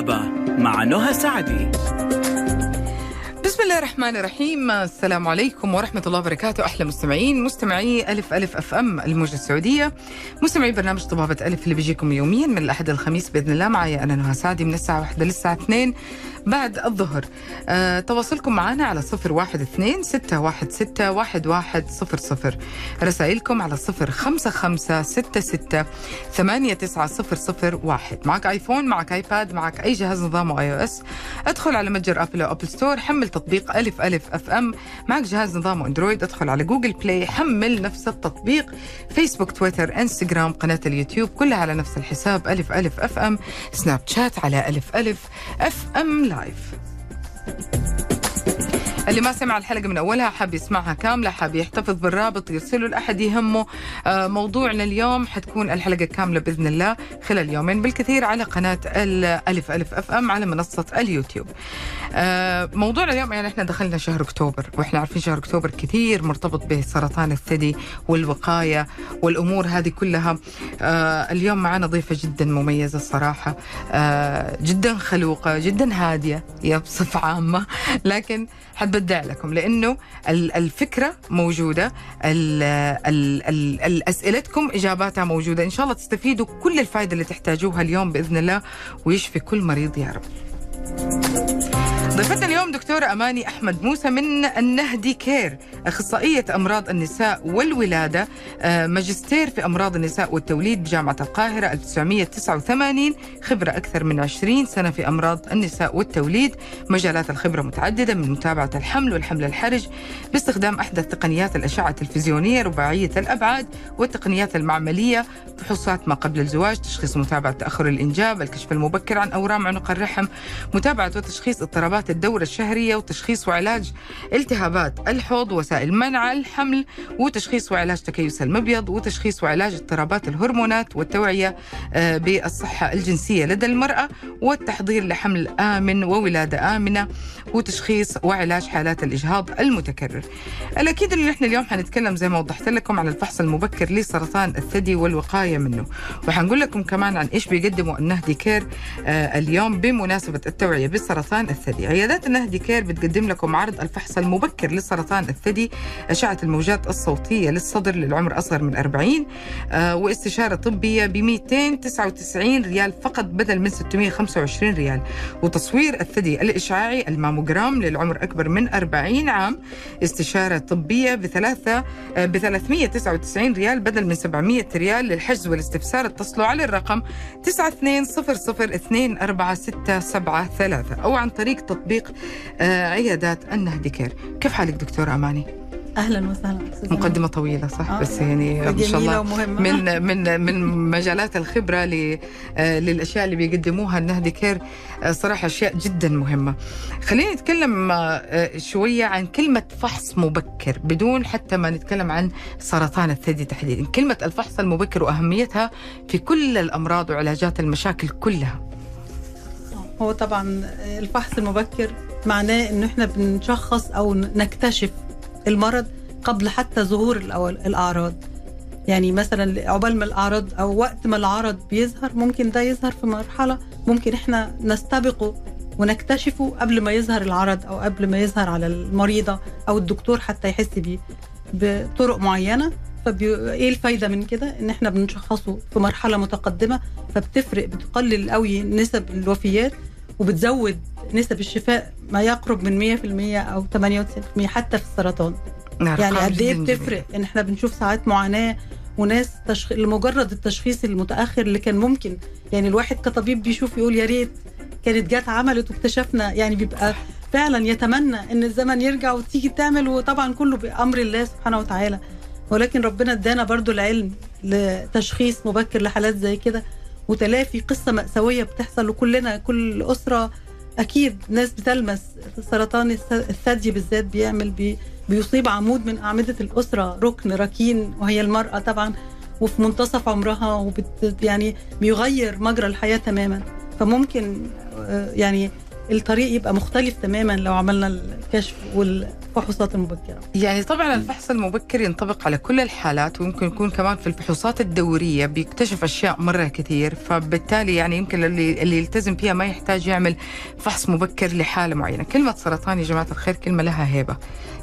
الطبابة مع نهى سعدي. بسم الله الرحمن الرحيم. السلام عليكم ورحمة الله وبركاته. أحلى مستمعين مستمعي ألف ألف أف أم الموجة السعودية. مستمعي برنامج طبابة ألف اللي بيجيكم يوميا من الأحد الخميس بإذن الله. معي أنا نهى سعدي من الساعة واحدة للساعة اثنين. بعد الظهر. آه تواصلكم معنا على صفر واحد اثنين ستة واحد ستة واحد واحد صفر صفر. رسائلكم على صفر خمسة خمسة ستة ستة ثمانية تسعة صفر صفر واحد. معك آيفون معك آيباد معك أي جهاز نظامه iOS ادخل على متجر أبل أو App Store حمل تطبيق ألف ألف أف أم. معك جهاز نظامه أندرويد ادخل على جوجل بلاي حمل نفس التطبيق. فيسبوك تويتر انستغرام قناة اليوتيوب كلها على نفس الحساب ألف ألف أف أم. سناب شات على ألف ألف أف أم. live. اللي ما سمع الحلقة من أولها حاب يسمعها كاملة حاب يحتفظ بالرابط يرسله لأحد يهمه. آه، موضوعنا اليوم حتكون الحلقة كاملة بإذن الله خلال يومين بالكثير على قناة الألف ألف أف أم على منصة اليوتيوب. آه، موضوعنا اليوم يعني إحنا دخلنا شهر أكتوبر وإحنا عارفين شهر أكتوبر كثير مرتبط بسرطان الثدي والوقاية والأمور هذه كلها. آه، اليوم معنا ضيفة جدا مميزة الصراحة. آه، جدا خلوقة جدا هادية يا بصفة عامة. لكن حتبدع لكم لأنه ال- الفكرة موجودة ال ال ال الاسئلتكم إجاباتها موجودة. إن شاء الله تستفيدوا كل الفائده اللي تحتاجوها اليوم بإذن الله ويشفي كل مريض يا رب. ضيفتنا اليوم دكتورة أماني أحمد موسى من النهدي كير أخصائية أمراض النساء والولادة آه، ماجستير في أمراض النساء والتوليد بجامعة القاهرة 1989 خبرة أكثر من 20 سنة في أمراض النساء والتوليد. مجالات الخبرة متعددة من متابعة الحمل والحمل الحرج باستخدام أحدث تقنيات الأشعة التلفزيونية رباعية الأبعاد والتقنيات المعملية فحوصات ما قبل الزواج تشخيص متابعة تأخر الإنجاب الكشف المبكر عن أورام عنق الرحم متابعة وتشخيص اضطرابات الدورة الشهرية وتشخيص وعلاج التهابات الحوض وسائل منع الحمل وتشخيص وعلاج تكيس المبيض وتشخيص وعلاج اضطرابات الهرمونات والتوعية آه، بالصحة الجنسية لدى المرأة والتحضير لحمل آمن وولادة آمنة وتشخيص وعلاج حالات الإجهاض المتكرر. الأكيد أنه نحن اليوم حنتكلم زي ما وضحت لكم على الفحص المبكر لسرطان الثدي والوقاية منه. وحنقول لكم كمان عن إيش بيقدموا النهدي كير آه، اليوم بمناسبة التوعية بسرطان الثدي. عيادات النهدي كير بتقدم لكم عرض الفحص المبكر لسرطان الثدي أشعة الموجات الصوتية للصدر للعمر أصغر من 40 آه، واستشارة طبية ب 299 ريال فقط بدل من 625 ريال. وتصوير الثدي الإشعاعي الماموجرام للعمر أكبر من 40 عام استشارة طبية بثلاثة آه، ب 399 ريال بدل من 700 ريال للحجز والاستفسار اتصلوا على الرقم 9200246773 أو عن طريق تطبيق آه، عيادات النهدي care كيف حالك دكتورة أماني؟ أهلا وسهلا. أستاذة. مقدمة طويلة صح؟ آه، بس يعني ما شاء الله. ومهمة. من من من مجالات الخبرة آه، للأشياء اللي بيقدموها النهدي كير آه، صراحة أشياء جدا مهمة. خلينا نتكلم شوية عن كلمة فحص مبكر بدون حتى ما نتكلم عن سرطان الثدي تحديدا، كلمة الفحص المبكر وأهميتها في كل الأمراض وعلاجات المشاكل كلها. هو طبعا الفحص المبكر معناه إنه إحنا بنشخص أو نكتشف المرض قبل حتى ظهور الأعراض. يعني مثلا عقبال ما الأعراض أو وقت ما العرض بيظهر ممكن ده يظهر في مرحلة ممكن إحنا نستبقه ونكتشفه قبل ما يظهر العرض أو قبل ما يظهر على المريضة أو الدكتور حتى يحس بيه بطرق معينة. فبي... إيه الفايدة من كده؟ إن إحنا بنشخصه في مرحلة متقدمة فبتفرق بتقلل قوي نسب الوفيات وبتزود نسب الشفاء ما يقرب من 100% أو 98% حتى في السرطان. يعني قد إيه بتفرق؟ ان إحنا بنشوف ساعات معاناة وناس تشخ... لمجرد التشخيص المتأخر اللي كان ممكن. يعني الواحد كطبيب بيشوف يقول يا ريت كانت جت عملت واكتشفنا. يعني بيبقى فعلا يتمنى إن الزمن يرجع وتيجي تعمل. وطبعا كله بأمر الله سبحانه وتعالى. ولكن ربنا ادانا برضو العلم لتشخيص مبكر لحالات زي كده. وتلافي قصة مأساوية بتحصل وكلنا كل أسرة أكيد ناس بتلمس. سرطان الث- الثدي بالذات بيعمل بي بيصيب عمود من أعمدة الأسرة ركن ركين وهي المرأة طبعا وفي منتصف عمرها وبت يعني بيغير مجرى الحياة تماما. فممكن آه، يعني الطريق يبقى مختلف تماما لو عملنا الكشف وال الفحوصات المبكرة. يعني طبعا الفحص المبكر ينطبق على كل الحالات ويمكن يكون كمان في الفحوصات الدورية بيكتشف أشياء مرة كثير فبالتالي يعني يمكن اللي اللي يلتزم فيها ما يحتاج يعمل فحص مبكر لحالة معينة، كلمة سرطان يا جماعة الخير كلمة لها هيبة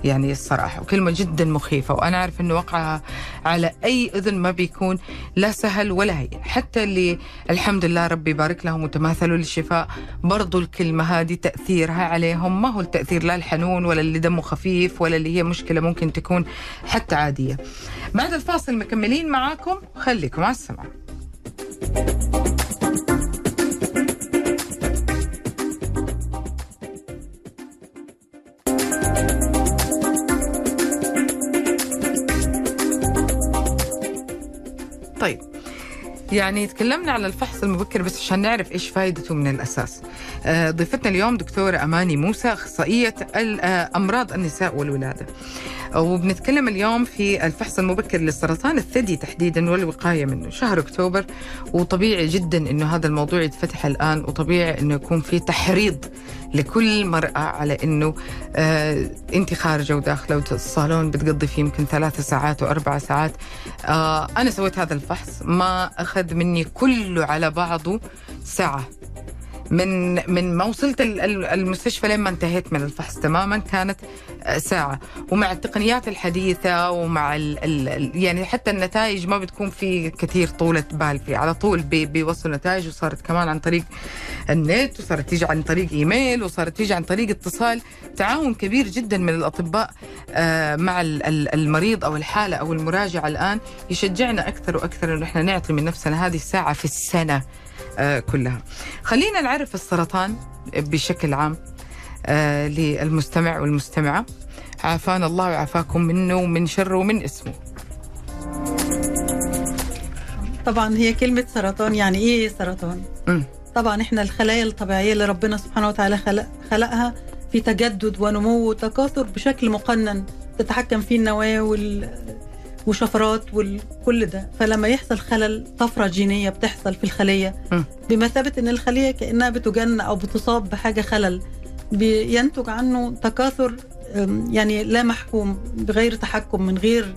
يعني الصراحة وكلمة جدا مخيفة وأنا أعرف انه وقعها على أي إذن ما بيكون لا سهل ولا هين، حتى اللي الحمد لله ربي يبارك لهم وتماثلوا للشفاء برضو الكلمة هذه تأثيرها عليهم. ما هو التأثير؟ لا الحنون ولا اللي دمه خفيف. ولا اللي هي مشكلة ممكن تكون حتى عادية. بعد الفاصل مكملين معاكم خليكم على السمع. طيب يعني تكلمنا على الفحص المبكر بس عشان نعرف إيش فائدته من الأساس. آه، ضيفتنا اليوم دكتورة أماني موسى آه، امراض النساء والولادة. وبنتكلم اليوم في الفحص المبكر للسرطان الثدي تحديدا والوقاية منه. شهر أكتوبر وطبيعي جدا إنه هذا الموضوع يتفتح الآن وطبيعي إنه يكون في تحريض لكل مرأة على إنه آه أنت خارجة وداخلة والصالون بتقضي فيه يمكن ثلاثة ساعات وأربع ساعات. آه أنا سويت هذا الفحص ما أخذ مني كله على بعضه ساعة. من من ما وصلت ال- ال- المستشفى لين ما انتهيت من الفحص تماما كانت آه، ساعة. ومع التقنيات الحديثة ومع ال ال يعني حتى النتائج ما بتكون في كثير طولة بال فيه على طول بي بيوصلوا نتائج وصارت كمان عن طريق النت وصارت تيجي عن طريق إيميل وصارت تيجي عن طريق اتصال. تعاون كبير جدا من الأطباء آه، مع ال- ال- المريض أو الحالة أو المراجعة الآن يشجعنا أكثر وأكثر إنه إحنا نعطي من نفسنا هذه الساعة في السنة. آه، كلها. خلينا نعرف السرطان بشكل عام آه، للمستمع والمستمعة. عافانا الله وعافاكم منه ومن شره ومن اسمه. طبعا هي كلمة سرطان يعني إيه سرطان؟ مم. طبعا إحنا الخلايا الطبيعية اللي ربنا سبحانه وتعالى خلق خلقها في تجدد ونمو وتكاثر بشكل مقنن تتحكم فيه النواة وال وشفرات وكل ده فلما يحصل خلل طفرة جينية بتحصل في الخلية. بمثابة إن الخلية كأنها بتجن أو بتصاب بحاجة خلل بينتج عنه تكاثر يعني لا محكوم بغير تحكم من غير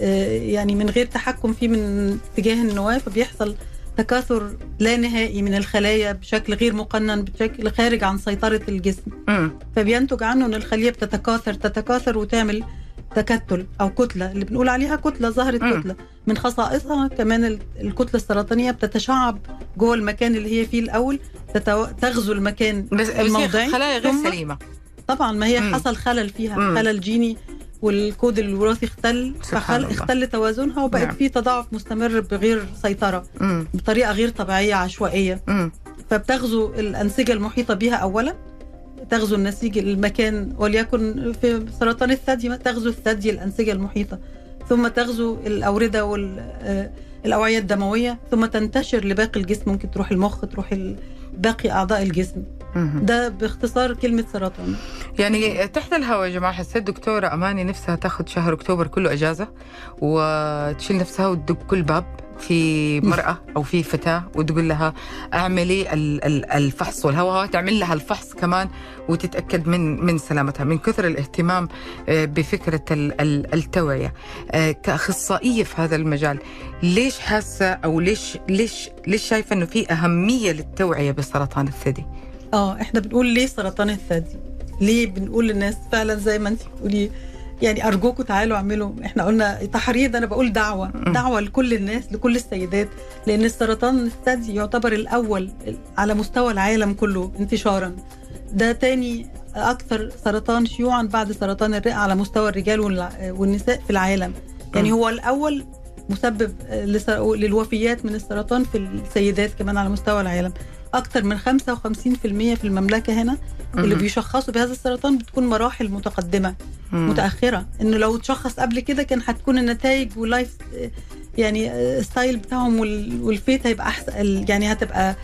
آه، يعني من غير تحكم فيه من اتجاه النواة فبيحصل تكاثر لا نهائي من الخلايا بشكل غير مقنن بشكل خارج عن سيطرة الجسم. فبينتج عنه أن الخلية بتتكاثر تتكاثر وتعمل تكتل أو كتلة اللي بنقول عليها كتلة ظهرت مم. كتلة من خصائصها كمان ال- الكتلة السرطانية بتتشعب جوه المكان اللي هي فيه الأول تتو... تغزو المكان بس الموضعي خلايا غير سليمة طبعا ما هي مم. حصل خلل فيها مم. خلل جيني والكود الوراثي اختل فخل. اختل توازنها وبقت نعم. في تضاعف مستمر بغير سيطرة مم. بطريقة غير طبيعية عشوائية مم. فبتغزو الأنسجة المحيطة بها أولا تغزو النسيج المكان وليكن في سرطان الثدي تغزو الثدي الأنسجة المحيطة. ثم تغزو الأوردة والأوعية الدموية ثم تنتشر لباقي الجسم. ممكن تروح المخ تروح باقي أعضاء الجسم. ده باختصار كلمة سرطان. يعني تحت الهواء يا جماعة حسيت دكتورة أماني نفسها تاخذ شهر أكتوبر كله أجازة وتشيل نفسها وتدق كل باب. في مرأة أو في فتاة وتقول لها أعملي ال- ال- الفحص والهواء تعمل لها الفحص كمان وتتأكد من من سلامتها من كثر الاهتمام آه، بفكرة ال- ال- التوعية آه، كأخصائية في هذا المجال ليش حاسة أو ليش ليش ليش شايفة إنه في أهمية للتوعية بسرطان الثدي؟ آه إحنا بنقول ليه سرطان الثدي ليه بنقول للناس فعلا زي ما انت بتقولي يعني ارجوكم تعالوا اعملوا. إحنا قلنا تحريض أنا بقول دعوة. دعوة لكل الناس لكل السيدات. لأن السرطان الثدي يعتبر الأول على مستوى العالم كله انتشارا. ده تاني أكثر سرطان شيوعا بعد سرطان الرئة على مستوى الرجال والنساء في العالم. يعني. هو الأول مسبب للوفيات من السرطان في السيدات كمان على مستوى العالم. أكثر من 55% في المملكة هنا اللي. بيشخصوا بهذا السرطان بتكون مراحل متقدمة. متأخرة إنه لو تشخص قبل كده كان هتكون النتائج وال life يعني style بتاعهم وال- وال fate هيبقى أحسن يعني هتبقى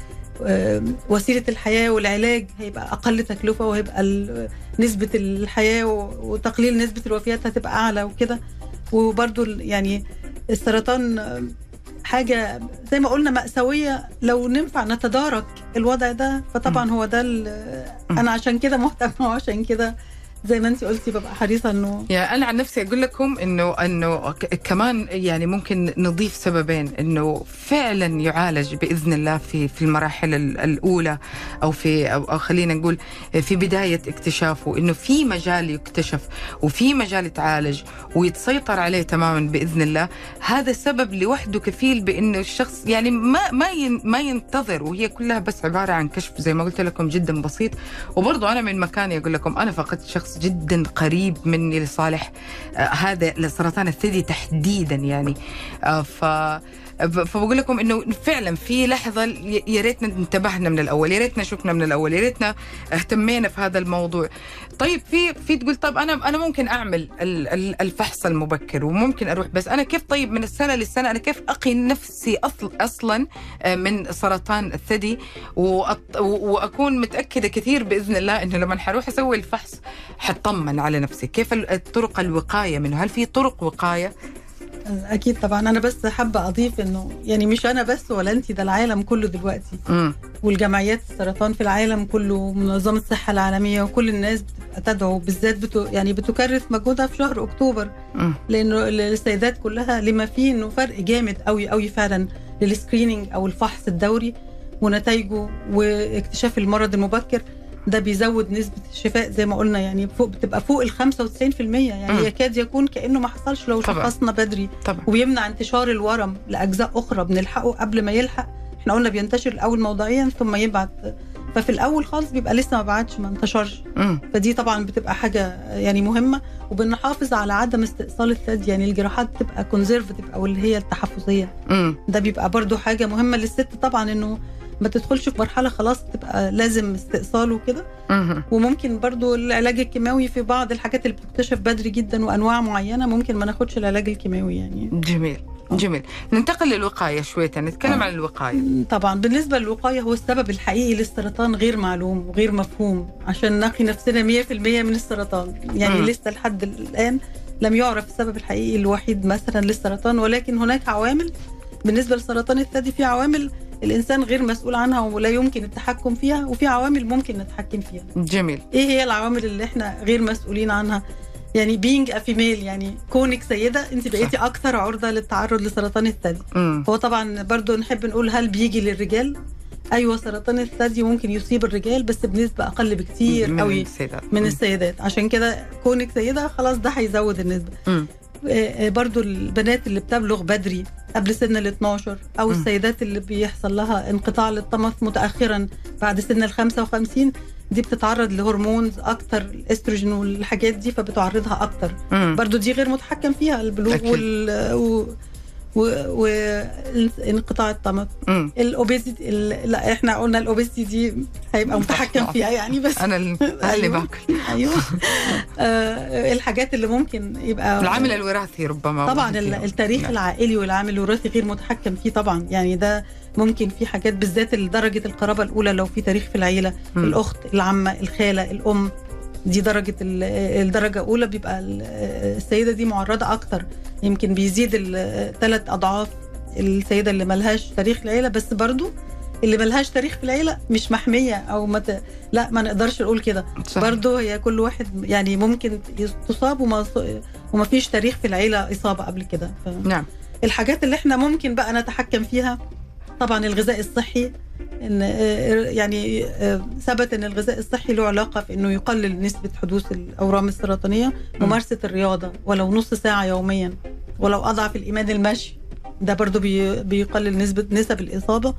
آه، وسيلة الحياة والعلاج هيبقى أقل تكلفة وهيبقى نسبة الحياة وتقليل نسبة الوفيات هتبقى أعلى وكده وبرده يعني السرطان آه، حاجة زي ما قلنا مأساوية. لو ننفع نتدارك الوضع ده فطبعا هو ده أنا عشان كده مهتمه وعشان كده زي ما انت قلتي ببقى حريصة إنه يعني أنا عن نفسي أقول لكم إنه إنه كمان يعني ممكن نضيف سببين إنه فعلا يعالج بإذن الله في في المراحل ال- الأولى أو في أو, أو خلينا نقول في بداية اكتشافه إنه في مجال يكتشف وفي مجال يتعالج ويتسيطر عليه تماما بإذن الله. هذا سبب لوحده كفيل بإنه الشخص يعني ما ما ما ينتظر وهي كلها بس عبارة عن كشف زي ما قلت لكم جدا بسيط. وبرضه أنا من مكاني أقول لكم أنا فقدت شخص جدا قريب مني لصالح آه هذا لسرطان الثدي تحديدا يعني. آه ف فبقول لكم إنه فعلا في لحظة يا ريتنا انتبهنا من الأول يا ريتنا شفنا من الأول يا ريتنا اهتمينا في هذا الموضوع. طيب في في تقول طب أنا أنا ممكن أعمل ال- ال- الفحص المبكر وممكن أروح بس أنا كيف طيب من السنة للسنة أنا كيف أقي نفسي أصلا آه، من سرطان الثدي؟ وأكون متأكدة كثير بإذن الله إنه لما حروح أسوي الفحص حطمن على نفسي. كيف الطرق الوقاية منه؟ هل في طرق وقاية؟ أكيد طبعا. أنا بس حابة أضيف إنه يعني مش أنا بس ولا انت ده العالم كله دلوقتي. امم والجمعيات السرطان في العالم كله منظمة الصحة العالمية وكل الناس بتبقى تدعو بالذات بتو يعني بتكرس مجهودها في شهر أكتوبر. امم لأنه السيدات كلها لما فيه إنه فرق جامد قوي قوي فعلا لل screening أو الفحص الدوري ونتائجه واكتشاف المرض المبكر. ده بيزود نسبة الشفاء زي ما قلنا يعني فوق بتبقى فوق ال 95% يعني مم. يكاد يكون كأنه ما حصلش لو. شخصنا بدري. طبعا. وبيمنع انتشار الورم لأجزاء أخرى بنلحقه قبل ما يلحق. إحنا قلنا بينتشر الأول موضعيا ثم يبعت ففي الأول خالص بيبقى لسه ما بعتش ما انتشرش. فدي طبعا بتبقى حاجة يعني مهمة. وبنحافظ على عدم استئصال الثدي يعني الجراحات تبقى conservative أو اللي هي التحفظية. امم ده بيبقى برضو حاجة مهمة للست طبعا إنه ما تدخلش في مرحلة خلاص تبقى لازم استئصال وكده. وممكن برضو العلاج الكيماوي في بعض الحاجات اللي بتكتشف بدري جدا وأنواع معينة ممكن ما ناخدش العلاج الكيماوي يعني. جميل جميل. ننتقل للوقاية شوية نتكلم آه. عن الوقاية. طبعا. بالنسبة للوقاية هو السبب الحقيقي للسرطان غير معلوم وغير مفهوم عشان نقي نفسنا 100% من السرطان. يعني. لسه لحد الآن لم يعرف السبب الحقيقي الوحيد مثلا للسرطان ولكن هناك عوامل. بالنسبة لسرطان الثدي في عوامل الإنسان غير مسؤول عنها ولا يمكن التحكم فيها وفي عوامل ممكن نتحكم فيها. جميل. إيه هي العوامل اللي إحنا غير مسؤولين عنها؟ يعني being a female يعني كونك سيدة أنت بقيتي أكثر عرضة للتعرض لسرطان الثدي. هو طبعا برضو نحب نقول هل بيجي للرجال؟ أيوه سرطان الثدي ممكن يصيب الرجال بس بنسبة أقل بكتير من قوي السيدات. من السيدات. عشان كده كونك سيدة خلاص ده هيزود النسبة. آه، آه، برضو البنات اللي بتبلغ بدري قبل سن ال 12 أو مم. السيدات اللي بيحصل لها انقطاع للطمث متاخرا بعد سن ال 55 دي بتتعرض ل hormones أكتر الأستروجين والحاجات دي فبتعرضها أكتر. برضو دي غير متحكم فيها البلوغ. وال. و... وانقطاع الطمث. ال obesity ال... لا إحنا قلنا ال obesity دي هيبقى متحكم فيها يعني بس أنا اللي. باكل أيوه آه الحاجات اللي ممكن يبقى العامل الوراثي ربما طبعا. التاريخ نعم. العائلي والعامل الوراثي غير متحكم فيه طبعا يعني ده ممكن في حاجات بالذات درجه القرابة الأولى لو في تاريخ في العيلة مم. الأخت العمة الخالة الأم دي درجة ال- الدرجة الأولى بيبقى ال- السيدة دي معرضة أكتر. يمكن بيزيد ثلاث أضعاف السيدة اللي ملهاش تاريخ العيلة بس برضو اللي ملهاش تاريخ في العيلة مش محمية أو ما ت... لا ما نقدرش نقول كده. برضه هي كل واحد يعني ممكن تصاب وما وما فيش تاريخ في العيلة إصابة قبل كده. ف... نعم. الحاجات اللي إحنا ممكن بقى نتحكم فيها طبعا الغذاء الصحي إن آه، يعني آه، ثبت إن الغذاء الصحي له علاقة في إنه يقلل نسبة حدوث الأورام السرطانية ممارسة الرياضة ولو نص ساعة يوميا ولو أضعف الإيمان المشي ده برضو بي- بيقلل نسبة نسب الإصابة.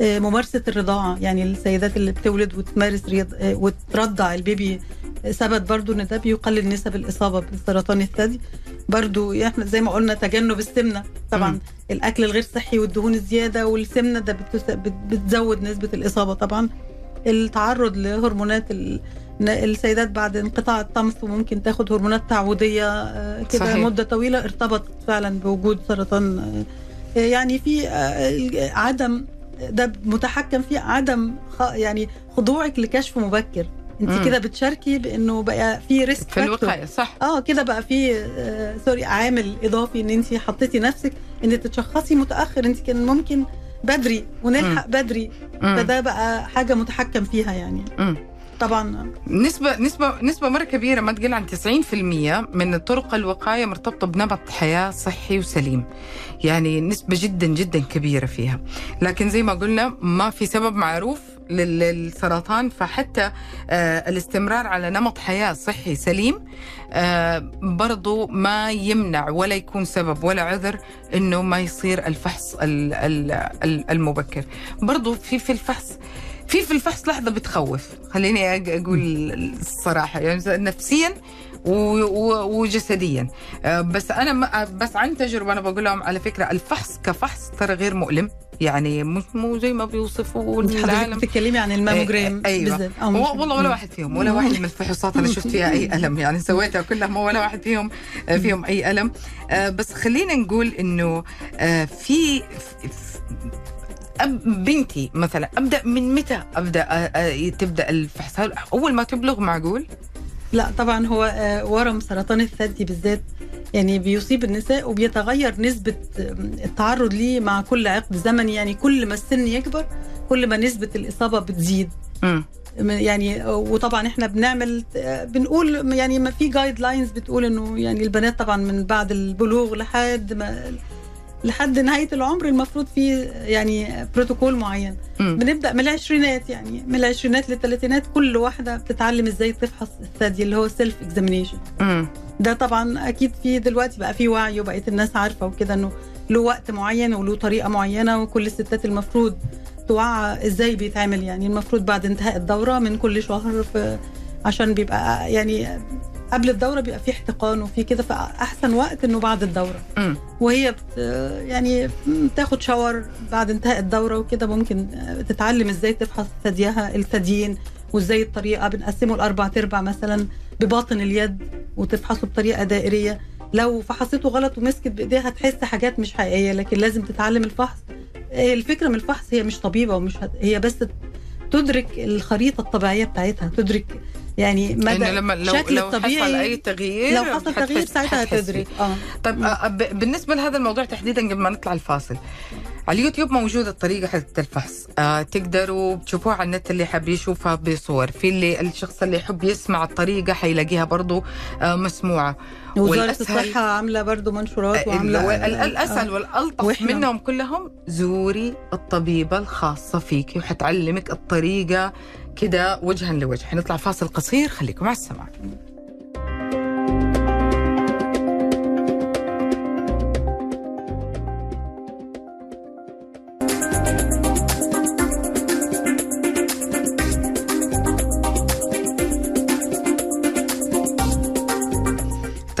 ممارسة الرضاعة يعني السيدات اللي بتولد وتمارس رياض آه، وترضع البيبي آه، ثبت برضو إن ده بيقلل نسب الإصابة بسرطان الثدي برضو إحنا زي ما قلنا تجنب السمنة طبعا مم. الأكل الغير صحي والدهون الزيادة والسمنة ده بتس- بت- بتزود نسبة الإصابة طبعا التعرض لهرمونات ال- السيدات بعد انقطاع الطمث وممكن تاخد هرمونات تعويضية آه، كده صحيح. مدة طويلة ارتبط فعلا بوجود سرطان آه، يعني في آه، عدم ده متحكم فيه عدم يعني خضوعك لكشف مبكر. مم. انت كده بتشاركي بانه بقى في risk في الوقايه صح. آه كده بقى في آه sorry عامل اضافي ان انت حطيتي نفسك ان تتشخصي متأخر. انت كان ممكن بدري ونلحق بدري. مم. فده بقى حاجة متحكم فيها يعني. مم. طبعا نسبة نسبة نسبة مرة كبيرة ما تقل عن 90% من طرق الوقاية مرتبطة بنمط حياة صحي وسليم. يعني نسبة جدا جدا كبيرة فيها. لكن زي ما قلنا ما في سبب معروف لل- للسرطان فحتى آه الاستمرار على نمط حياة صحي سليم آه برضو ما يمنع ولا يكون سبب ولا عذر إنه ما يصير الفحص ال- ال- ال- المبكر. برضو في في الفحص في في الفحص لحظة بتخوف. خليني أقول الصراحة يعني نفسيا وجسديا. آه، بس أنا ما- بس عن تجربة أنا بقول لهم على فكرة الفحص كفحص ترى غير مؤلم. يعني مش مو زي ما بيوصفوا العالم بتتكلمي عن الماموجرام. أو و- مش- والله ولا واحد فيهم ولا واحد من الفحوصات أنا شفت فيها أي ألم. يعني سويتها كلها ولا واحد فيهم آه، فيهم أي ألم. آه، بس خلينا نقول إنه آه، في بنتي مثلا أبدأ من متى أبدأ آه، آه، تبدأ الفحص أول ما تبلغ معقول؟ لا طبعا هو آه، ورم سرطان الثدي بالذات يعني بيصيب النساء وبيتغير نسبة التعرض ليه مع كل عقد زمني. يعني كل ما السن يكبر كل ما نسبة الإصابة بتزيد. امم يعني وطبعا إحنا بنعمل بنقول يعني ما في guidelines بتقول إنه يعني البنات طبعا من بعد البلوغ لحد ما لحد نهاية العمر المفروض في يعني بروتوكول معين. امم بنبدأ من العشرينات يعني من العشرينات للثلاثينات كل واحدة بتتعلم إزاي تفحص الثدي اللي هو self examination ده طبعا أكيد في دلوقتي بقى في وعي وبقيت الناس عارفة وكده إنه له وقت معين وله طريقة معينة وكل الستات المفروض توعى إزاي بيتعمل يعني. المفروض بعد انتهاء الدورة من كل شهر في عشان بيبقى يعني قبل الدورة بيبقى في احتقان وفي كده فأحسن وقت إنه بعد الدورة. امم وهي بت يعني بتاخد شاور بعد انتهاء الدورة وكده ممكن تتعلم إزاي تفحص ثديها الثديين وإزاي الطريقة بنقسمه لأربع ارباع مثلا بباطن اليد وتفحصه بطريقة دائرية. لو فحصته غلط ومسكت بإيديها هتحس حاجات مش حقيقية لكن لازم تتعلم الفحص. الفكرة من الفحص هي مش طبيبة ومش هت... هي بس تدرك الخريطة الطبيعية بتاعتها تدرك يعني مدى لما لو شكل لو حصل الطبيعي أي تغيير لو حصل تغيير ساعتها. هتدرك آه. طيب آه، بالنسبة لهذا الموضوع تحديدا قبل ما نطلع الفاصل على اليوتيوب موجودة الطريقة حقت الفحص. آه تقدروا تشوفوها على النت اللي حاب يشوفها بصور. في اللي الشخص اللي يحب يسمع الطريقة حيلاقيها برضو آه مسموعة. وزارة والأسهل- الصحة عاملة برضو منشورات ال- وعاملة ال- الأسهل آه. والألطف وإحنا- منهم كلهم زوري الطبيبة الخاصة فيك وحتعلمك الطريقة كده وجها لوجه. حنطلع فاصل قصير خليكم على السماع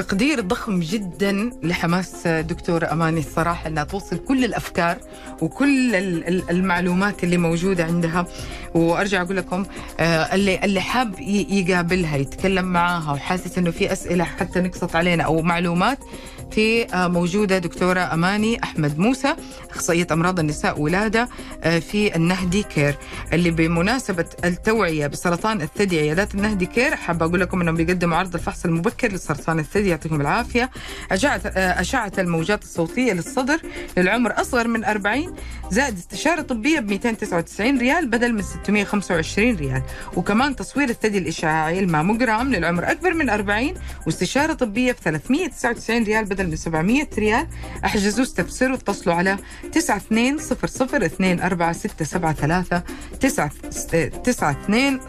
تقدير ضخم جدا لحماس دكتورة أماني الصراحة أنها توصل كل الأفكار وكل ال- ال- المعلومات اللي موجودة عندها. وأرجع أقول لكم آه، اللي اللي حاب يقابلها يتكلم معاها وحاسس أنه في أسئلة حتى نقصت علينا أو معلومات في آه، موجودة دكتورة أماني أحمد موسى أخصائية أمراض النساء ولادة آه، في النهدي كير. اللي بمناسبة التوعية بسرطان الثدي عيادات النهدي كير حابة أقول لكم أنهم بيقدموا عرض الفحص المبكر لسرطان الثدي يعطيكم العافية. أشعة آه، أشعة الموجات الصوتية للصدر للعمر أصغر من 40 زائد استشارة طبية ب 299 ريال بدل من 625 ريال. وكمان تصوير الثدي الإشعاعي الماموجرام للعمر أكبر من 40 واستشارة طبية ب 399 ريال بدل من 700 ريال. أحجزوا استفسروا اتصلوا على 9200 24673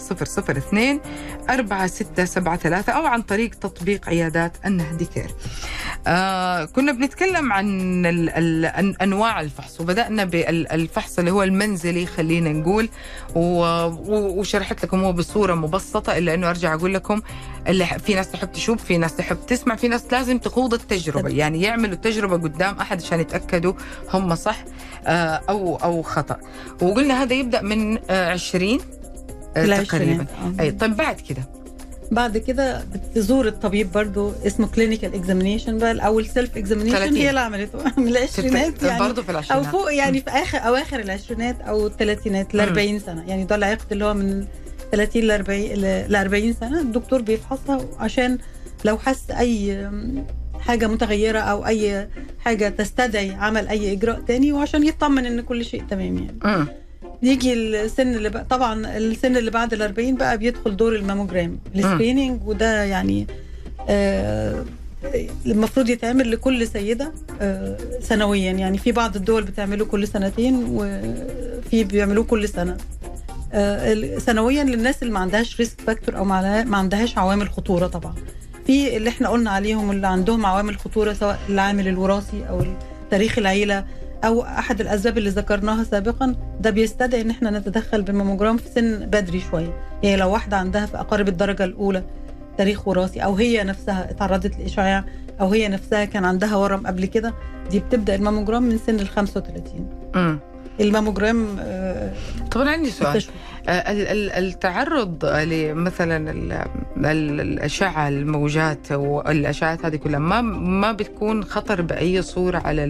9200 4673 أو عن طريق تطبيق عيادات النهدي كير آه كنا بنتكلم عن ال ال أن- انواع الفحص وبدأنا بالفحص اللي هو المنزلي خلينا نقول. وشرحت لكم هو بصورة مبسطة إلا إنه أرجع أقول لكم اللي في ناس تحب تشوف في ناس تحب تسمع في ناس لازم تخوض التجربة. يعني يعملوا التجربة قدام أحد عشان يتأكدوا هم صح آه أو أو خطأ. وقلنا هذا يبدأ من آه 20 آه العشرينات. تقريبا. آه. أي طيب بعد كده. بعد كده بتزور الطبيب برضو اسمه clinical examination بقى الأول self examination 30. هي اللي عملته. من العشرينات يعني. برضه في أو العشرينات فوق يعني في اخر أواخر العشرينات أو الثلاثينات ل 40 سنة. يعني ده العقد اللي هو من 30 ل 40 ل 40 سنة. الدكتور بيفحصها عشان لو حس أي حاجة متغيرة أو أي حاجة تستدعي عمل أي إجراء تاني وعشان يطمن إن كل شيء تمام يعني. مم. يجي السن اللي بقى طبعا السن اللي بعد ال 40 بقى بيدخل دور ال mammogram ال screening وده يعني آه المفروض يتعمل لكل سيدة آه سنويا. يعني في بعض الدول بتعمله كل سنتين وفي بيعملوه كل سنة. آه سنويا للناس اللي ما عندهاش risk factor أو ما عندهاش عوامل خطورة طبعا. في اللي إحنا قلنا عليهم اللي عندهم عوامل خطورة سواء العامل الوراثي أو تاريخ العيلة أو أحد الأسباب اللي ذكرناها سابقا ده بيستدعي إن إحنا نتدخل بالماموجرام في سن بدري شوية. يعني لو واحدة عندها في أقارب الدرجة الأولى تاريخ وراثي أو هي نفسها اتعرضت لإشعاع أو هي نفسها كان عندها ورم قبل كده دي بتبدأ الماموجرام من سن ال 35 امم الماموجرام آه طبعا عندي سؤال. آه، ال- ال- التعرض لمثلا ال- ال- الأشعة الموجات والإشعاعات هذه كلها ما ما بتكون خطر بأي صورة على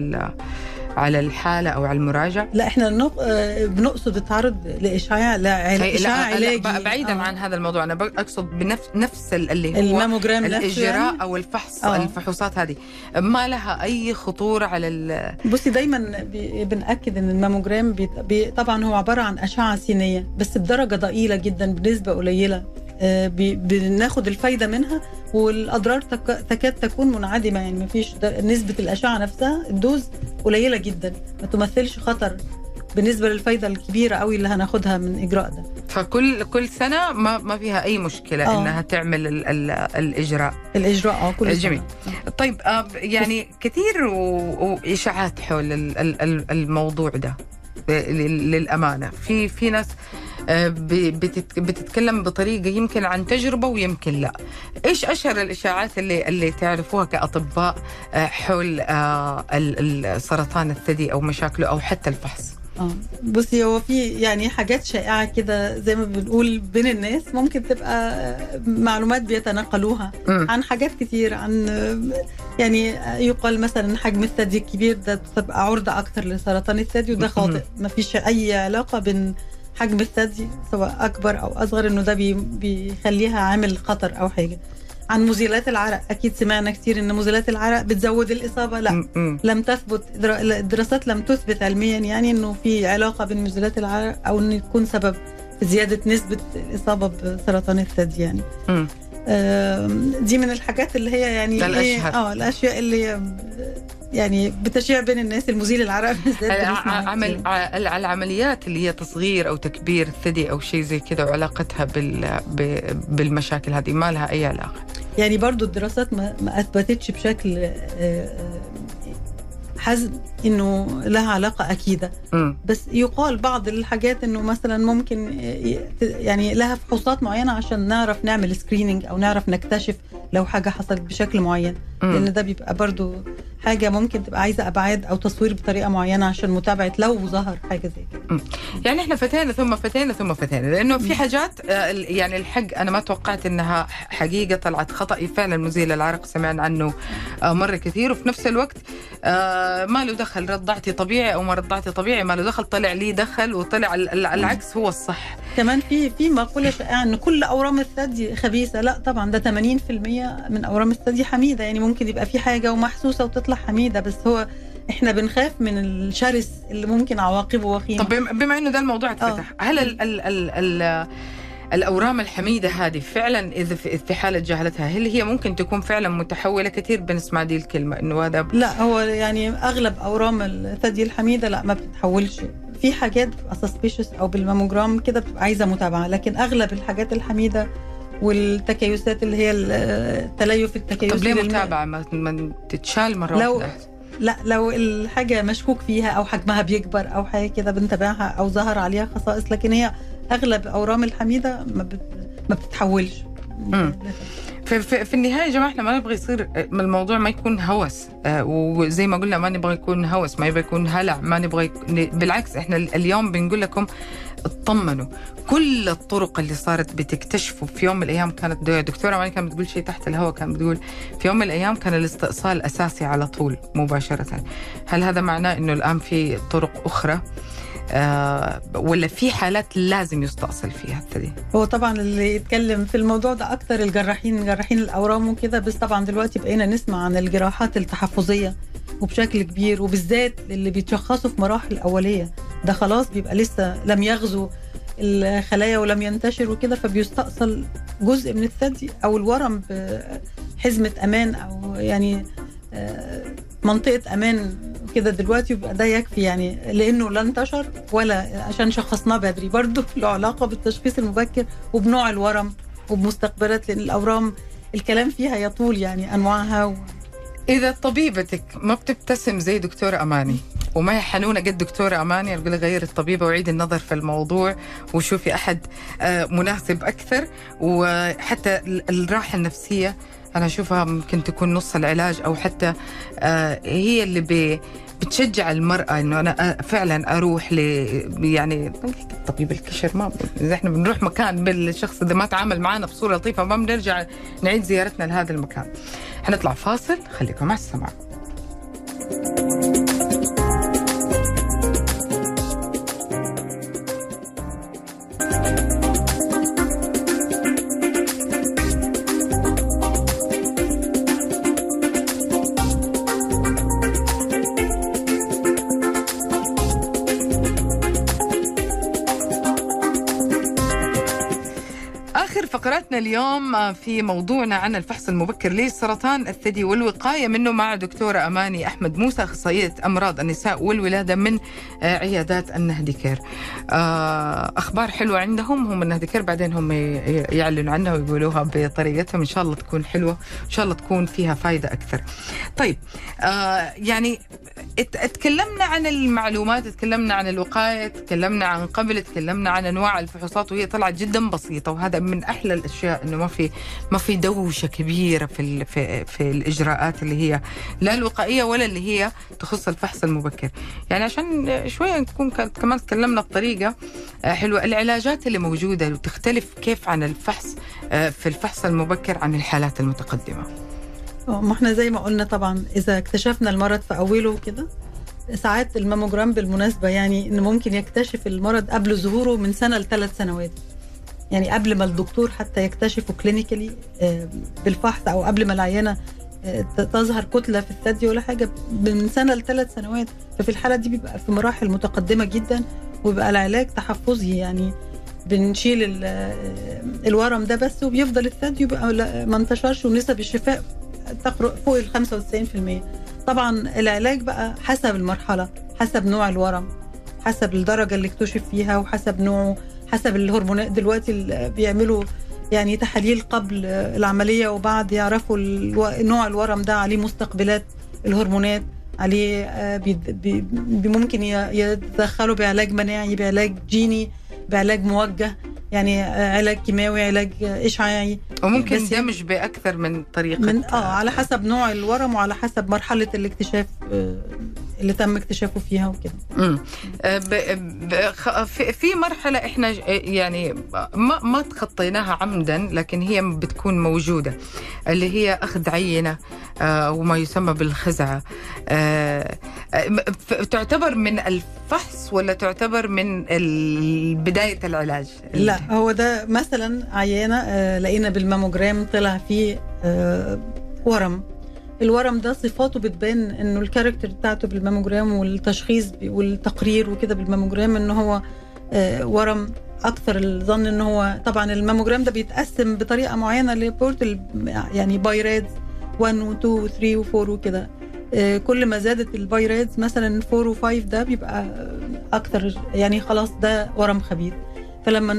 على الحالة أو على المراجع لا إحنا نق... آه بنقصد التعرض لإشعاع لا إشعاع لا علاجي لا بعيدا آه. عن هذا الموضوع أنا أقصد بنفس نفس ال- اللي هو الماموجرام الإجراء يعني؟ أو الفحص آه. الفحوصات هذه ما لها أي خطورة على ال- بصي دايما بي- بنأكد إن الماموجرام بي بي طبعا هو عبارة عن أشعة سينية بس بدرجة ضئيلة جدا بنسبة قليلة بناخد الفايدة منها والأضرار تك- تكاد تكون منعدمة يعني ما فيش نسبة الأشعة نفسها الدوز قليلة جدا ما تمثلش خطر بالنسبة للفايدة الكبيرة قوي اللي هناخدها من إجراء ده فكل كل سنة ما ما فيها أي مشكلة آه. إنها تعمل ال ال الإجراء الإجراء آه كل جميل. سنة. طيب آه، يعني كثير وإشاعات حول ال- ال- ال- الموضوع ده لل- للأمانة في في ناس آه، بتتكلم بطريقة يمكن عن تجربة ويمكن لا. إيش أشهر الإشاعات اللي اللي تعرفوها كأطباء آه، حول آه، سرطان الثدي أو مشاكله أو حتى الفحص؟ آه بصي هو في يعني حاجات شائعة كده زي ما بنقول بين الناس ممكن تبقى معلومات بيتناقلوها. عن حاجات كتير عن يعني يقال مثلا حجم الثدي الكبير ده تبقى عرضه أكتر لسرطان الثدي وده خاطئ. ما فيش أي علاقة بين حجم الثدي سواء أكبر أو أصغر إنه ده بي- بيخليها عامل خطر أو حاجة عن مزيلات العرق أكيد سمعنا كتير إن مزيلات العرق بتزود الإصابة لا. لم تثبت در- الدراسات لم تثبت علميا يعني إنه في علاقة بين مزيلات العرق أو إنه يكون سبب في زيادة نسبة الإصابة بسرطان الثدي يعني م. دي من الحاجات اللي هي يعني ده إيه،. آه الأشياء اللي يعني بتشيع بين الناس المزيل العرق عمل العمليات اللي هي تصغير أو تكبير الثدي أو شيء زي كذا وعلاقتها بال بالمشاكل هذه ما لها أي علاقة. يعني برضو الدراسات ما, أثبتتش بشكل آه، آه، حزم إنه لها علاقة أكيدة. م. بس يقال بعض الحاجات إنه مثلا ممكن ي- يعني لها فحوصات معينة عشان نعرف نعمل سكريننج أو نعرف نكتشف لو حاجة حصلت بشكل معين. م. لأن ده بيبقى برضو حاجة ممكن تبقى عايزة أبعاد أو تصوير بطريقة معينة عشان متابعة لو ظهر حاجة زي كده. يعني إحنا فتينا ثم فتينا ثم فتينا لأنه في حاجات آه، يعني الحق أنا ما توقعت إنها حقيقة طلعت خطأ فعلا مزيل العرق سمعنا عنه آه، مرة كثير. وفي نفس الوقت آه، ما له دخل رضعتي طبيعي أو ما رضعتي طبيعي ما له دخل طلع لي دخل وطلع ال- ال- العكس هو الصح. كمان في في مقولة شائعه إن كل أورام الثدي خبيثة لا طبعا ده 80% من أورام الثدي حميدة يعني ممكن يبقى في حاجة ومحسوسة وتطلع حميدة بس هو إحنا بنخاف من الشرس اللي ممكن عواقبه وخيمة. طب بم- بما إنه ده الموضوع اتفتح هل ال ال ال ال الأورام الحميدة هذه فعلا إذا في في حالة جهلتها هل هي ممكن تكون فعلا متحولة كثير بنسمع دي الكلمة إنه هذا لا هو يعني أغلب أورام الثدي الحميدة لا ما بتتحولش. في حاجات بتبقى سسبيشس أو بالماموجرام كده بتبقى عايزة متابعة لكن أغلب الحاجات الحميدة والتكيسات اللي هي التليف التكيسي طب ليه متابعة؟ ما, تتشال مرة لو- واحدة. لا لو الحاجة مشكوك فيها أو حجمها بيكبر أو حاجة كده بنتابعها أو ظهر عليها خصائص لكن هي أغلب أورام الحميدة ما, بت... ما بتتحولش. في, في, في النهاية يا جماعة إحنا ما نبغى يصير آه، الموضوع ما يكون هوس آه، وزي ما قلنا ما نبغى يكون هوس ما يبغى يكون هلع ما نبغى يكون بالعكس إحنا اليوم بنقول لكم اطمنوا. كل الطرق اللي صارت بتكتشفوا في يوم من الأيام كانت دكتورة ماني كانت بتقول شيء تحت الهواء كانت بتقول في يوم من الأيام كان الاستئصال أساسي على طول مباشرة. هل هذا معناه إنه الآن في طرق أخرى؟ آه ولا في حالات لازم يستأصل فيها الثدي هو طبعا اللي يتكلم في الموضوع ده أكتر الجراحين جراحين الأورام وكده بس طبعا دلوقتي بقينا نسمع عن الجراحات التحفظية وبشكل كبير وبالذات اللي بيتشخصوا في مراحل أولية. ده خلاص بيبقى لسه لم يغزو الخلايا ولم ينتشر وكده فبيستأصل جزء من الثدي أو الورم بحزمة أمان أو يعني آه، منطقة أمان كده دلوقتي يبقى ده يكفي يعني لأنه لا انتشر ولا عشان شخصناه بدري برضه له علاقة بالتشخيص المبكر وبنوع الورم وبمستقبلات لأن الأورام الكلام فيها يطول يعني أنواعها و... إذا طبيبتك ما بتبتسم زي دكتورة أماني وما هي حنونة قد دكتورة أماني أقول غير الطبيبة وعيد النظر في الموضوع وشوفي أحد آه، مناسب أكثر وحتى ال- الراحة النفسية أنا أشوفها ممكن تكون نص العلاج أو حتى آه، هي اللي بي بتشجع المرأة إنه أنا آه، فعلا أروح ل يعني طبيب الكشر ما إذا إحنا بنروح مكان بالشخص إذا ما تعامل معنا بصورة لطيفة ما بنرجع نعيد زيارتنا لهذا المكان. حنطلع فاصل خليكم مع السماع. آخر فقراتنا اليوم في موضوعنا عن الفحص المبكر لسرطان الثدي والوقاية منه مع دكتورة أماني أحمد موسى أخصائية أمراض النساء والولادة من عيادات النهدي كير آه، أخبار حلوة عندهم. هم النهدي كير بعدين هم يعلنوا عنها ويقولوها بطريقتهم. إن شاء الله تكون حلوة. إن شاء الله تكون فيها فايدة أكثر. طيب آه، يعني اتكلمنا عن المعلومات تكلمنا عن الوقاية تكلمنا عن قبل تكلمنا عن أنواع الفحوصات وهي طلعت جدا بسيطة. وهذا من أحلى الأشياء أنه ما في ما في دوشة كبيرة في في, في الإجراءات اللي هي لا الوقائية ولا اللي هي تخص الفحص المبكر. يعني عشان شوية نكون كمان تكلمنا بطريقة آه، حلوة. العلاجات اللي موجودة وتختلف كيف عن الفحص آه، في الفحص المبكر عن الحالات المتقدمة. آه ما إحنا زي ما قلنا طبعا إذا اكتشفنا المرض في أوله كده ساعات الماموجرام بالمناسبة يعني إنه ممكن يكتشف المرض قبل ظهوره من سنة لثلاث سنوات. يعني قبل ما الدكتور حتى يكتشفه كلينيكالي بالفحص أو قبل ما العينه آه، تظهر كتلة في الثدي ولا حاجة من سنة لثلاث سنوات. ففي الحالة دي بيبقى في مراحل متقدمة جدا وبيبقى العلاج تحفظي يعني بنشيل ال- الورم ده بس وبيفضل الثدي يبقى ما انتشرش ونسب الشفاء تقرب فوق ال 95% طبعا العلاج بقى حسب المرحلة حسب نوع الورم حسب الدرجة اللي اكتشف فيها وحسب نوعه حسب الهرمونات دلوقتي اللي بيعملوا يعني تحاليل قبل العملية وبعد يعرفوا نوع الورم ده عليه مستقبلات الهرمونات. عليه آه، ممكن يتدخلوا بعلاج مناعي بعلاج جيني بعلاج موجه. يعني آه، علاج كيماوي علاج اشعاعي وممكن يعني- دمج بأكثر من طريقة. من آه على حسب نوع الورم وعلى حسب مرحلة الاكتشاف آه، اللي تم اكتشافه فيها وكده. آه، في مرحلة إحنا يعني ما ما تخطيناها عمدا لكن هي بتكون موجودة اللي هي أخذ عينة آه، وما يسمى ف- تعتبر من الفحص ولا تعتبر من بداية العلاج؟ لا هو ده مثلا عيانة آه، لقينا بالماموجرام طلع فيه آه، ورم. الورم ده صفاته بتبان إنه ال character بتاعته بالماموجرام والتشخيص والتقرير وكده بالماموجرام ان هو آه، ورم. أكثر الظن ان هو طبعا الماموجرام ده بيتقسم بطريقة معينة report يعني BI-RADS 1 و 2 و 3 و 4 وكده كل ما زادت ال BI-RADS مثلا 4 و5 ده بيبقى أكثر يعني خلاص ده ورم خبيث. فلما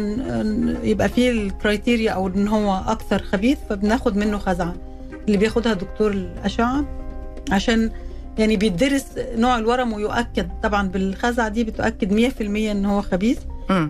يبقى فيه ال criteria أو إن هو أكثر خبيث فبناخد منه خزعة. اللي بياخدها دكتور الأشعة عشان يعني بيدرس نوع الورم ويؤكد. طبعا بالخزعة دي بتؤكد 100% إن هو خبيث.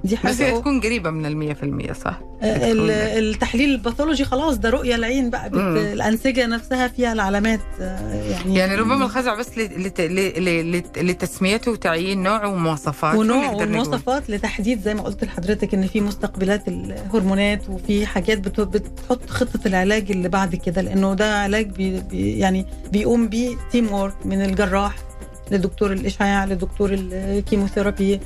دي حاجة بس هي تكون قريبة من المية في المية صح؟ آه، ال- التحليل الباثولوجي خلاص ده رؤية العين بقى بت... الأنسجة نفسها فيها العلامات آه، يعني يعني ربما الخزع بس ل- لت- ل- ل- لت- لتسميته وتعيين نوع ومواصفات ونوع. والمواصفات لتحديد زي ما قلت لحضرتك إن في مستقبلات الهرمونات وفي حاجات بت- بتحط خطة العلاج اللي بعد كده لأنه ده علاج بي بي يعني بيقوم بيه teamwork من الجراح لدكتور الإشعاع لدكتور ال chemotherapy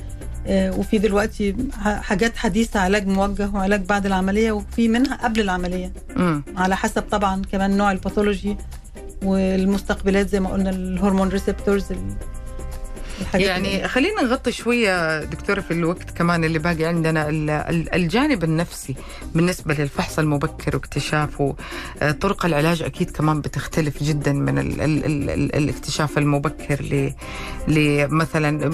وفي دلوقتي حاجات حديثة علاج موجه وعلاج بعد العملية وفي منها قبل العملية مم. على حسب طبعا كمان نوع الباثولوجي والمستقبلات زي ما قلنا ال hormone receptors يعني خلينا نغطي شوية دكتورة في الوقت كمان اللي باقي عندنا ال- ال- الجانب النفسي بالنسبة للفحص المبكر واكتشافه آه، طرق العلاج أكيد كمان بتختلف جدا من ال ال ال ال الاكتشاف المبكر لمثلا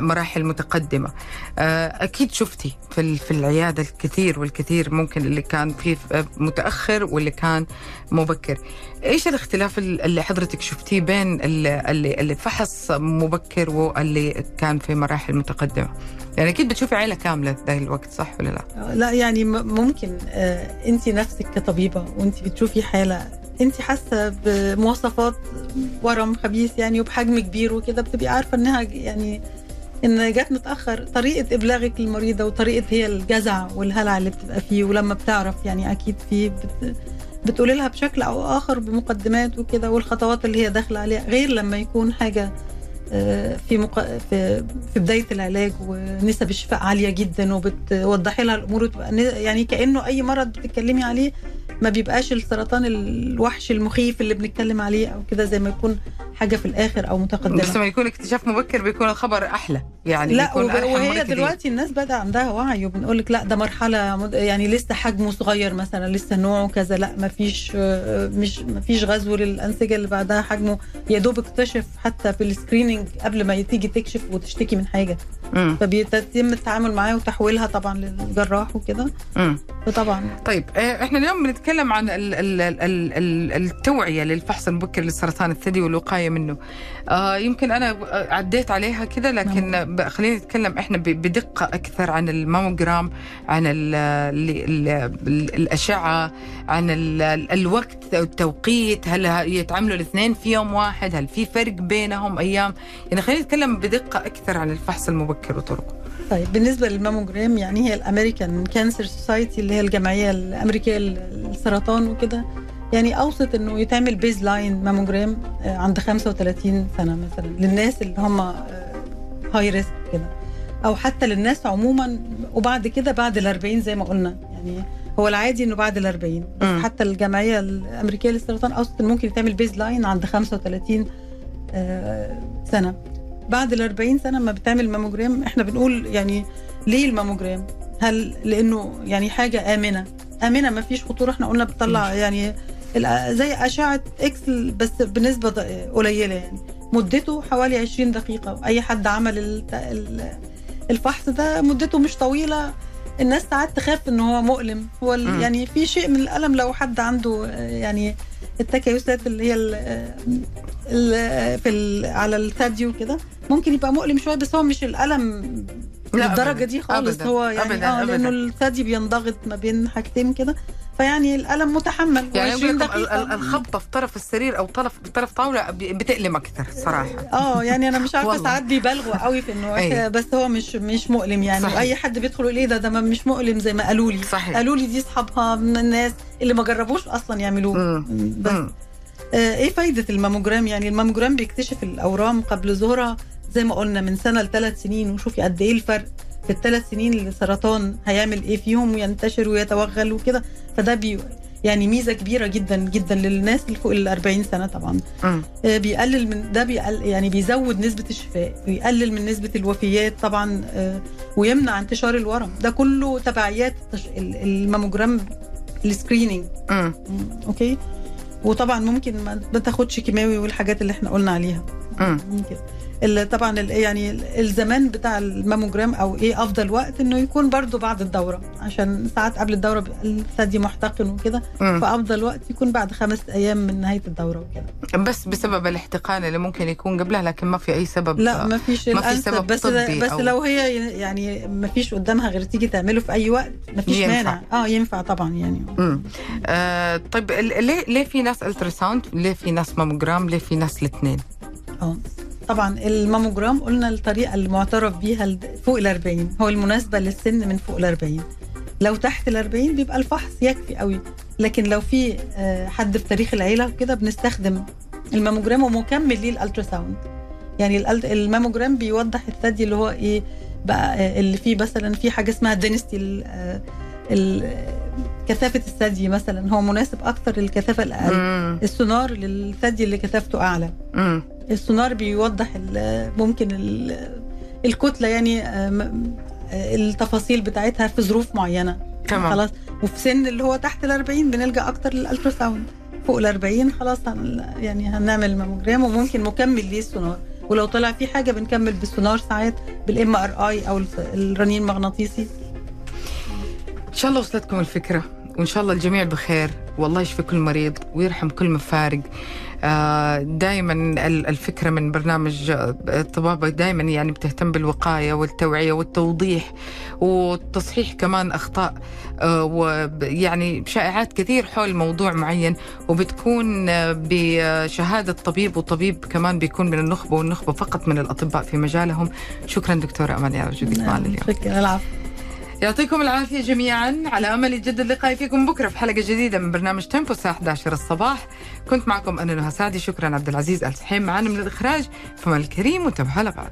مراحل متقدمة. آه، أكيد شفتي في في العيادة الكثير والكثير ممكن اللي كان فيه متأخر واللي كان مبكر. إيش الاختلاف اللي حضرتك شفتيه بين اللي, اللي فحص مبكر واللي كان في مراحل متقدمة؟ يعني أكيد بتشوفي عيلة كاملة ذا الوقت صح ولا لا؟ لا يعني ممكن آه انت نفسك كطبيبة وانت بتشوفي حالة انت حاسة بمواصفات ورم خبيث يعني وبحجم كبير وكده بتبقي عارفة إنها يعني إن جت متأخر طريقة إبلاغك للمريضة وطريقة هي الجزع والهلع اللي بتبقى فيه ولما بتعرف يعني أكيد في بت بتقولي لها بشكل أو آخر بمقدمات وكده والخطوات اللي هي داخلة عليها غير لما يكون حاجة في مق... في في بداية العلاج ونسب الشفاء عالية جدا وبتوضحي لها الأمور وتبقى يعني كأنه أي مرض بتتكلمي عليه ما بيبقاش السرطان الوحش المخيف اللي بنتكلم عليه أو كده زي ما يكون حاجة في الآخر أو متقدمة. بس لما يكون اكتشاف مبكر بيكون الخبر أحلى. يعني لا بيكون وهي. دلوقتي الناس بدأ عندها وعي وبنقول لك لا ده مرحلة مد- يعني لسه حجمه صغير مثلا لسه نوعه كذا لا ما فيش آه، مش ما فيش غزو للأنسجة اللي بعدها حجمه. يا دوب اكتشف حتى في ال screening قبل ما تيجي تكشف وتشتكي من حاجة. فبيتم التعامل معاه وتحويلها طبعا للجراح وكده. فطبعا. طيب آه، إحنا اليوم بنتكلم عن ال ال ال ال ال التوعية للفحص المبكر لسرطان الثدي والوقاية منه. آه يمكن أنا عديت عليها كذا لكن ب- خلينا نتكلم إحنا بدقة أكثر عن الماموجرام عن ال ال ال ال الأشعة عن ال ال الوقت التوقيت هل يتعاملوا الاثنين في يوم واحد؟ هل في فرق بينهم أيام؟ يعني خلينا نتكلم بدقة أكثر عن الفحص المبكر وطرقه. طيب بالنسبة للماموجرام يعني هي ال American Cancer Society اللي هي الجمعية الأمريكية للسرطان وكده يعني أوصت إنه يتعمل baseline mammogram آه، عند 35 سنة مثلا للناس اللي هم high risk كده أو حتى للناس عموما وبعد كده بعد ال 40 زي ما قلنا يعني هو العادي إنه بعد ال 40 بس مم. حتى الجمعية الأمريكية للسرطان إنه ممكن يتعمل baseline عند 35 آه، سنة. بعد ال 40 سنة ما بتعمل ماموجرام إحنا بنقول يعني ليه الماموجرام؟ هل لأنه يعني حاجة آمنة؟ آمنة ما فيش خطورة إحنا قلنا بتطلع يعني زي أشعة إكس بس بنسبة قليلة يعني. مدته حوالي 20 دقيقة واي حد عمل الفحص ده مدته مش طويلة. الناس ساعات تخاف إن هو مؤلم. هو مم. يعني في شيء من الألم لو حد عنده آه، يعني التكيسات اللي هي ال في ال على الثدي وكده ممكن يبقى مؤلم شوية بس هو مش الألم لا للدرجة. دي خالص أبداً. هو يعني أبداً. آه أبداً. لأنه الثدي بينضغط ما بين حاجتين كده فيعني الألم متحمل يعني 20 يقول لكم ال- ال- دقيقه الخبطة في طرف السرير أو طرف بطرف طاولة بتألم أكثر صراحة. آه يعني أنا مش عارفة. ساعات بيبالغوا قوي في إنه أيوة. بس هو مش مش مؤلم يعني صحيح. وأي حد بيدخل يقول إيه ده ده مش مؤلم زي ما قالوا لي. قالوا لي دي أصحابها من الناس اللي ما جربوش أصلا يعملوه. بس مم. آه، إيه فايدة الماموجرام؟ يعني الماموجرام بيكتشف الأورام قبل ظهورها زي ما قلنا من سنة لثلاث سنين وشوفي قد إيه الفرق في الثلاث سنين اللي السرطان هيعمل إيه فيهم وينتشر ويتوغل وكده. فده بي يعني ميزة كبيرة جدا جدا للناس اللي فوق ال 40 سنة طبعا. مم. آه، بيقلل من ده بيقل يعني بيزود نسبة الشفاء ويقلل من نسبة الوفيات طبعا آه، ويمنع انتشار الورم. ده كله تبعيات الماموجرام ال screening okay؟ وطبعا ممكن ما تاخدش كيماوي والحاجات اللي إحنا قلنا عليها مم. ممكن طبعا يعني ال- الزمان بتاع الماموجرام أو إيه أفضل وقت إنه يكون برضو بعد الدورة عشان ساعات قبل الدورة الثدي محتقن وكده. فأفضل وقت يكون بعد خمس أيام من نهاية الدورة وكده. بس بسبب الاحتقان اللي ممكن يكون قبلها لكن ما في أي سبب لا ما فيش ما في سبب بس طبي بس أو- لو هي يعني ما فيش قدامها غير تيجي تعمله في أي وقت ما فيش. مانع. آه ينفع طبعا يعني. آه طيب ليه ليه في ناس ultrasound ليه في ناس ماموجرام ليه في ناس الاثنين؟ آه. طبعا الماموجرام قلنا الطريقة المعترف بيها فوق ال 40 هو المناسبة للسن من فوق ال 40 لو تحت ال 40 بيبقى الفحص يكفي قوي. لكن لو في آه، حد في تاريخ العيلة كده بنستخدم الماموجرام ومكمل ليه ال ultrasound. يعني الماموجرام بيوضح الثدي اللي هو إيه بقى آه، اللي فيه مثلا في حاجة اسمها density كثافة الثدي مثلا هو مناسب أكتر للكثافة الأقل. مم. السونار للثدي اللي كثافته أعلى. مم. السونار بيوضح ال- ممكن ال- الكتلة يعني التفاصيل بتاعتها في ظروف معينة. تمام. خلاص. وفي سن اللي هو تحت ال 40 بنلجأ أكتر لل ultrasound. فوق ال 40 خلاص هن يعني هنعمل ماموجرام وممكن مكمل ليه السونار. ولو طلع في حاجة بنكمل بالسونار ساعات بال MRI أو الرنين المغناطيسي. إن شاء الله وصلتكم الفكرة وإن شاء الله الجميع بخير. والله يشفي كل مريض ويرحم كل مفارق. دائما الفكرة من برنامج آه، الطبابة دائما يعني بتهتم بالوقاية والتوعية والتوضيح وتصحيح كمان أخطاء. آه، ويعني شائعات كثير حول موضوع معين وبتكون آه، بشهادة طبيب وطبيب كمان بيكون من النخبة والنخبة فقط من الأطباء في مجالهم. شكرا دكتورة اماني على وجودك معنا اليوم. شكرا العفو. يعطيكم العافية جميعا. على أمل يجدد اللقاء فيكم بكرة في حلقة جديدة من برنامج تيمبو الساعة 11 الصباح. كنت معكم أنا نهى سعدي. شكرا عبد العزيز آل سحيم معنا من الإخراج. فمن الكريم وتابعوا لبعض